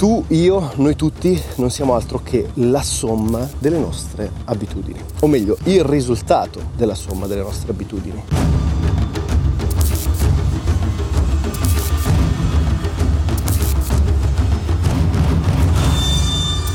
Tu, io, noi tutti non siamo altro che la somma delle nostre abitudini, o meglio, il risultato della somma delle nostre abitudini.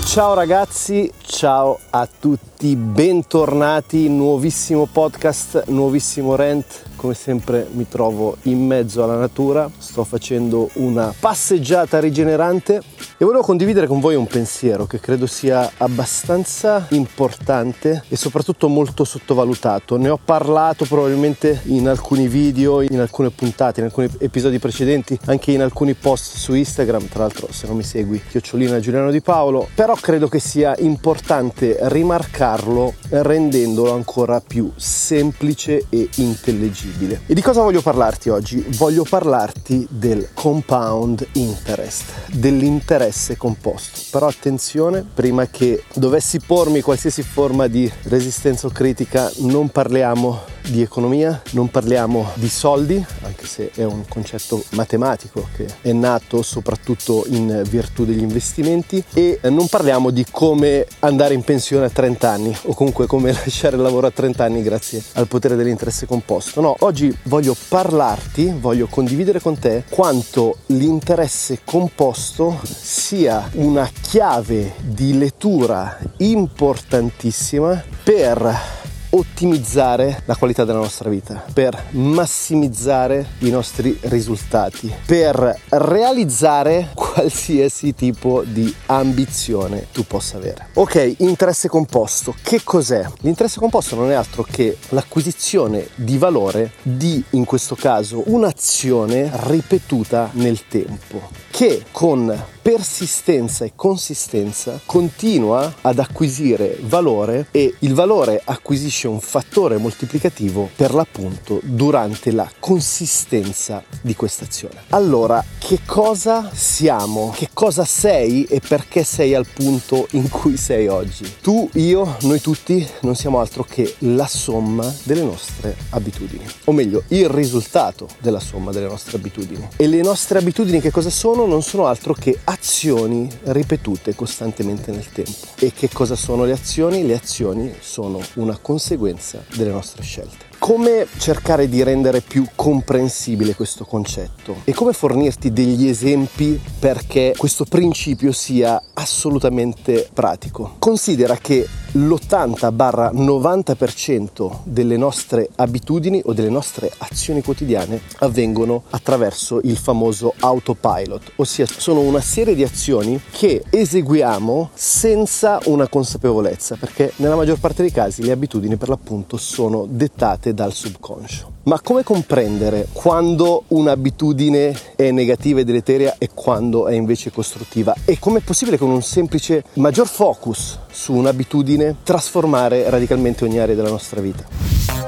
Ciao ragazzi, ciao a tutti, bentornati, nuovissimo podcast, nuovissimo rent come sempre mi trovo in mezzo alla natura, sto facendo una passeggiata rigenerante e volevo condividere con voi un pensiero che credo sia abbastanza importante e soprattutto molto sottovalutato. Ne ho parlato probabilmente in alcuni video, in alcune puntate, in alcuni episodi precedenti, anche in alcuni post su Instagram, tra l'altro se non mi segui, chiocciolina Giuliano Di Paolo, però credo che sia importante rimarcarlo rendendolo ancora più semplice e intelligibile possibile. E di cosa voglio parlarti oggi? Voglio parlarti del compound interest, dell'interesse composto. Però attenzione, prima che dovessi pormi qualsiasi forma di resistenza o critica, non parliamo di economia, non parliamo di soldi, anche se è un concetto matematico che è nato soprattutto in virtù degli investimenti e non parliamo di come andare in pensione a 30 anni o comunque come lasciare il lavoro a 30 anni grazie al potere dell'interesse composto. No, oggi voglio parlarti, voglio condividere con te quanto l'interesse composto sia una chiave di lettura importantissima per ottimizzare la qualità della nostra vita, per massimizzare i nostri risultati, per realizzare qualsiasi tipo di ambizione tu possa avere. Ok, interesse composto. Che cos'è? L'interesse composto non è altro che l'acquisizione di valore di, in questo caso, un'azione ripetuta nel tempo, che con persistenza e consistenza continua ad acquisire valore e il valore acquisisce un fattore moltiplicativo per l'appunto durante la consistenza di questa azione. Allora, che cosa siamo? Che cosa sei e perché sei al punto in cui sei oggi? Tu, io, noi tutti non siamo altro che la somma delle nostre abitudini, o meglio, il risultato della somma delle nostre abitudini. E le nostre abitudini che cosa sono? Non sono altro che azioni ripetute costantemente nel tempo. E che cosa sono le azioni? Le azioni sono una conseguenza delle nostre scelte come cercare di rendere più comprensibile questo concetto e come fornirti degli esempi perché questo principio sia assolutamente pratico. Considera che l'80-90% delle nostre abitudini o delle nostre azioni quotidiane avvengono attraverso il famoso autopilot, ossia sono una serie di azioni che eseguiamo senza una consapevolezza, perché nella maggior parte dei casi le abitudini per l'appunto sono dettate dal subconscio. Ma come comprendere quando un'abitudine è negativa e deleteria e quando è invece costruttiva? E com'è possibile con un semplice maggior focus su un'abitudine trasformare radicalmente ogni area della nostra vita?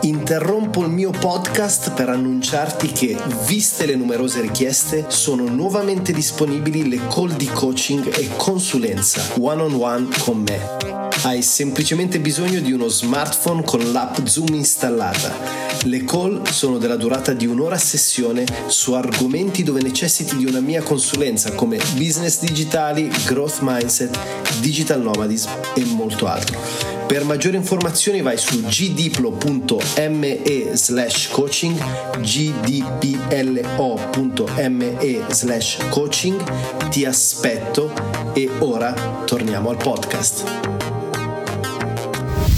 Interrompo il mio podcast per annunciarti che, viste le numerose richieste, sono nuovamente disponibili le call di coaching e consulenza one on one con me. Hai semplicemente bisogno di uno smartphone con l'app Zoom installata. Le call sono della durata di un'ora a sessione su argomenti dove necessiti di una mia consulenza come business digitali, growth mindset, digital nomadism e molto altro. Per maggiori informazioni vai su gdiplo.me slash coaching gdplo.me slash coaching ti aspetto e ora torniamo al podcast.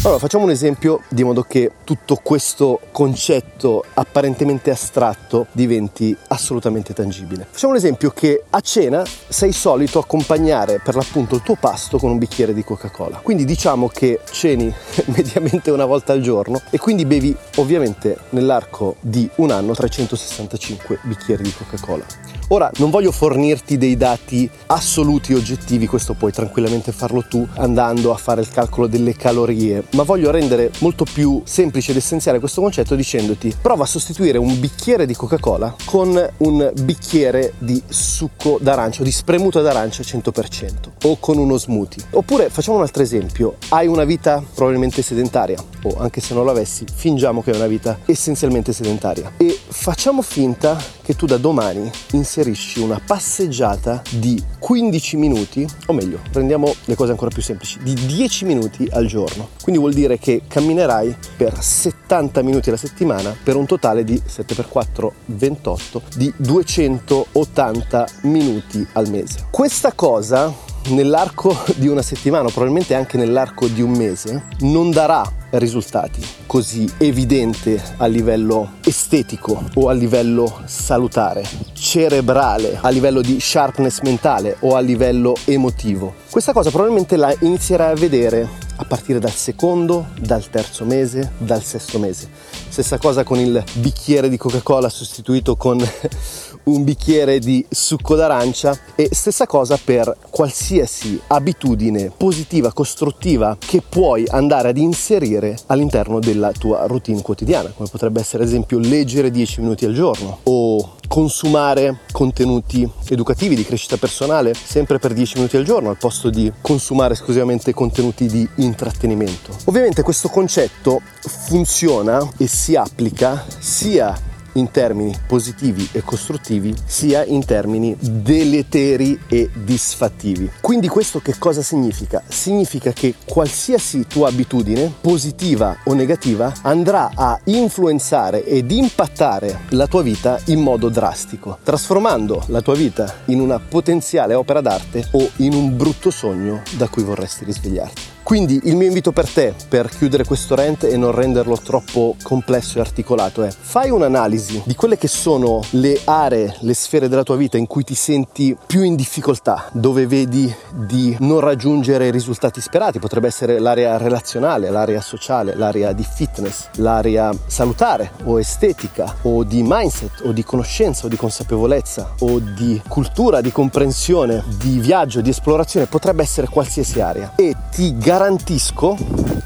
Allora, facciamo un esempio di modo che tutto questo concetto apparentemente astratto diventi assolutamente tangibile. Facciamo un esempio che a cena sei solito accompagnare per l'appunto il tuo pasto con un bicchiere di Coca-Cola. Quindi diciamo che ceni mediamente una volta al giorno e quindi bevi ovviamente nell'arco di un anno 365 bicchieri di Coca-Cola. Ora non voglio fornirti dei dati assoluti oggettivi, questo puoi tranquillamente farlo tu andando a fare il calcolo delle calorie ma voglio rendere molto più semplice ed essenziale questo concetto dicendoti prova a sostituire un bicchiere di Coca-Cola con un bicchiere di succo d'arancia, di spremuta d'arancia 100% o con uno smoothie. Oppure facciamo un altro esempio, hai una vita probabilmente sedentaria o anche se non l'avessi, fingiamo che hai una vita essenzialmente sedentaria e facciamo finta che tu da domani inserisci una passeggiata di 15 minuti, o meglio, prendiamo le cose ancora più semplici, di 10 minuti al giorno. Quindi vuol dire che camminerai per 70 minuti alla settimana per un totale di 7x4 28 di 280 minuti al mese. Questa cosa nell'arco di una settimana, probabilmente anche nell'arco di un mese, non darà risultati così evidente a livello estetico o a livello salutare, cerebrale, a livello di sharpness mentale o a livello emotivo. Questa cosa probabilmente la inizierai a vedere a partire dal secondo, dal terzo mese, dal sesto mese. Stessa cosa con il bicchiere di Coca-Cola sostituito con un bicchiere di succo d'arancia e stessa cosa per qualsiasi abitudine positiva, costruttiva che puoi andare ad inserire all'interno della tua routine quotidiana, come potrebbe essere ad esempio leggere 10 minuti al giorno o consumare contenuti educativi di crescita personale sempre per 10 minuti al giorno al posto di consumare esclusivamente contenuti di intrattenimento. Ovviamente questo concetto funziona e si applica sia in termini positivi e costruttivi sia in termini deleteri e disfattivi. Quindi questo che cosa significa? Significa che qualsiasi tua abitudine, positiva o negativa, andrà a influenzare ed impattare la tua vita in modo drastico, trasformando la tua vita in una potenziale opera d'arte o in un brutto sogno da cui vorresti risvegliarti. Quindi il mio invito per te, per chiudere questo rant e non renderlo troppo complesso e articolato, è fai un'analisi di quelle che sono le aree, le sfere della tua vita in cui ti senti più in difficoltà, dove vedi di non raggiungere i risultati sperati. Potrebbe essere l'area relazionale, l'area sociale, l'area di fitness, l'area salutare o estetica o di mindset o di conoscenza o di consapevolezza o di cultura, di comprensione, di viaggio, di esplorazione. Potrebbe essere qualsiasi area e ti garantisco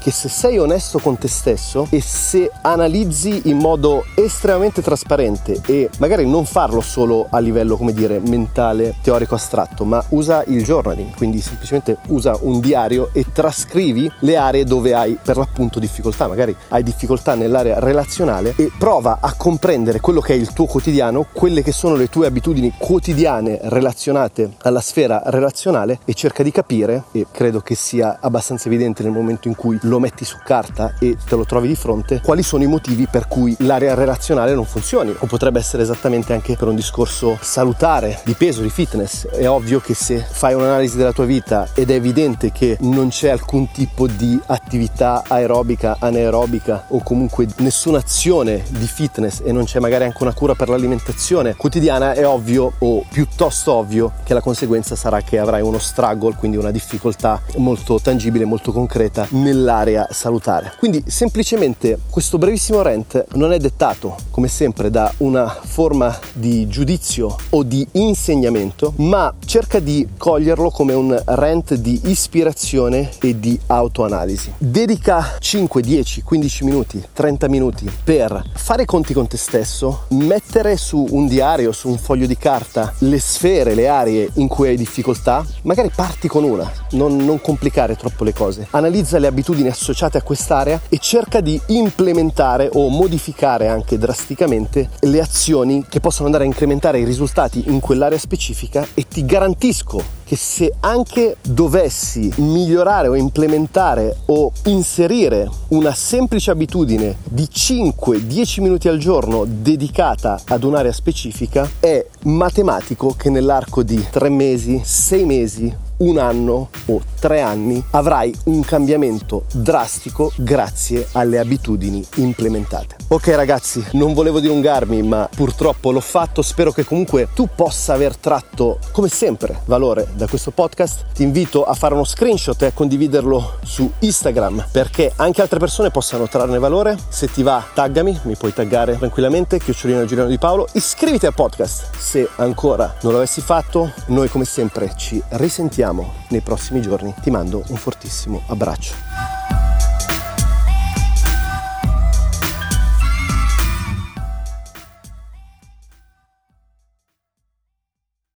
che se sei onesto con te stesso e se analizzi in modo estremamente trasparente e magari non farlo solo a livello, come dire, mentale, teorico astratto, ma usa il journaling, quindi semplicemente usa un diario e trascrivi le aree dove hai per l'appunto difficoltà, magari hai difficoltà nell'area relazionale e prova a comprendere quello che è il tuo quotidiano, quelle che sono le tue abitudini quotidiane relazionate alla sfera relazionale e cerca di capire e credo che sia abbastanza evidente nel momento in cui lo metti su carta e te lo trovi di fronte, quali sono i motivi per cui l'area relazionale non funzioni. O potrebbe essere esattamente anche per un discorso salutare, di peso, di fitness. È ovvio che se fai un'analisi della tua vita ed è evidente che non c'è alcun tipo di attività aerobica, anaerobica o comunque nessuna azione di fitness e non c'è magari anche una cura per l'alimentazione quotidiana, è ovvio o piuttosto ovvio che la conseguenza sarà che avrai uno struggle, quindi una difficoltà molto tangibile, molto concreta nell'area salutare. Quindi semplicemente questo brevissimo rant non è dettato come sempre da una forma di giudizio o di insegnamento, ma cerca di coglierlo come un rant di ispirazione e di autoanalisi. Dedica 5, 10, 15 minuti, 30 minuti per fare i conti con te stesso, mettere su un diario, su un foglio di carta le sfere, le aree in cui hai difficoltà, magari parti con una, non, non complicare troppo le cose. Analizza le abitudini associate a quest'area e cerca di implementare o modificare anche drasticamente le azioni che possono andare a incrementare i risultati in quell'area specifica e ti garantisco che se anche dovessi migliorare o implementare o inserire una semplice abitudine di 5-10 minuti al giorno dedicata ad un'area specifica, è matematico che nell'arco di 3 mesi, 6 mesi un anno o tre anni avrai un cambiamento drastico grazie alle abitudini implementate. Ok ragazzi, non volevo dilungarmi ma purtroppo l'ho fatto, spero che comunque tu possa aver tratto come sempre valore da questo podcast. Ti invito a fare uno screenshot e a condividerlo su Instagram perché anche altre persone possano trarne valore. Se ti va taggami, mi puoi taggare tranquillamente, chiocciolino Giuliano di Paolo. Iscriviti al podcast se ancora non l'avessi fatto. Noi come sempre ci risentiamo nei prossimi giorni. Ti mando un fortissimo abbraccio.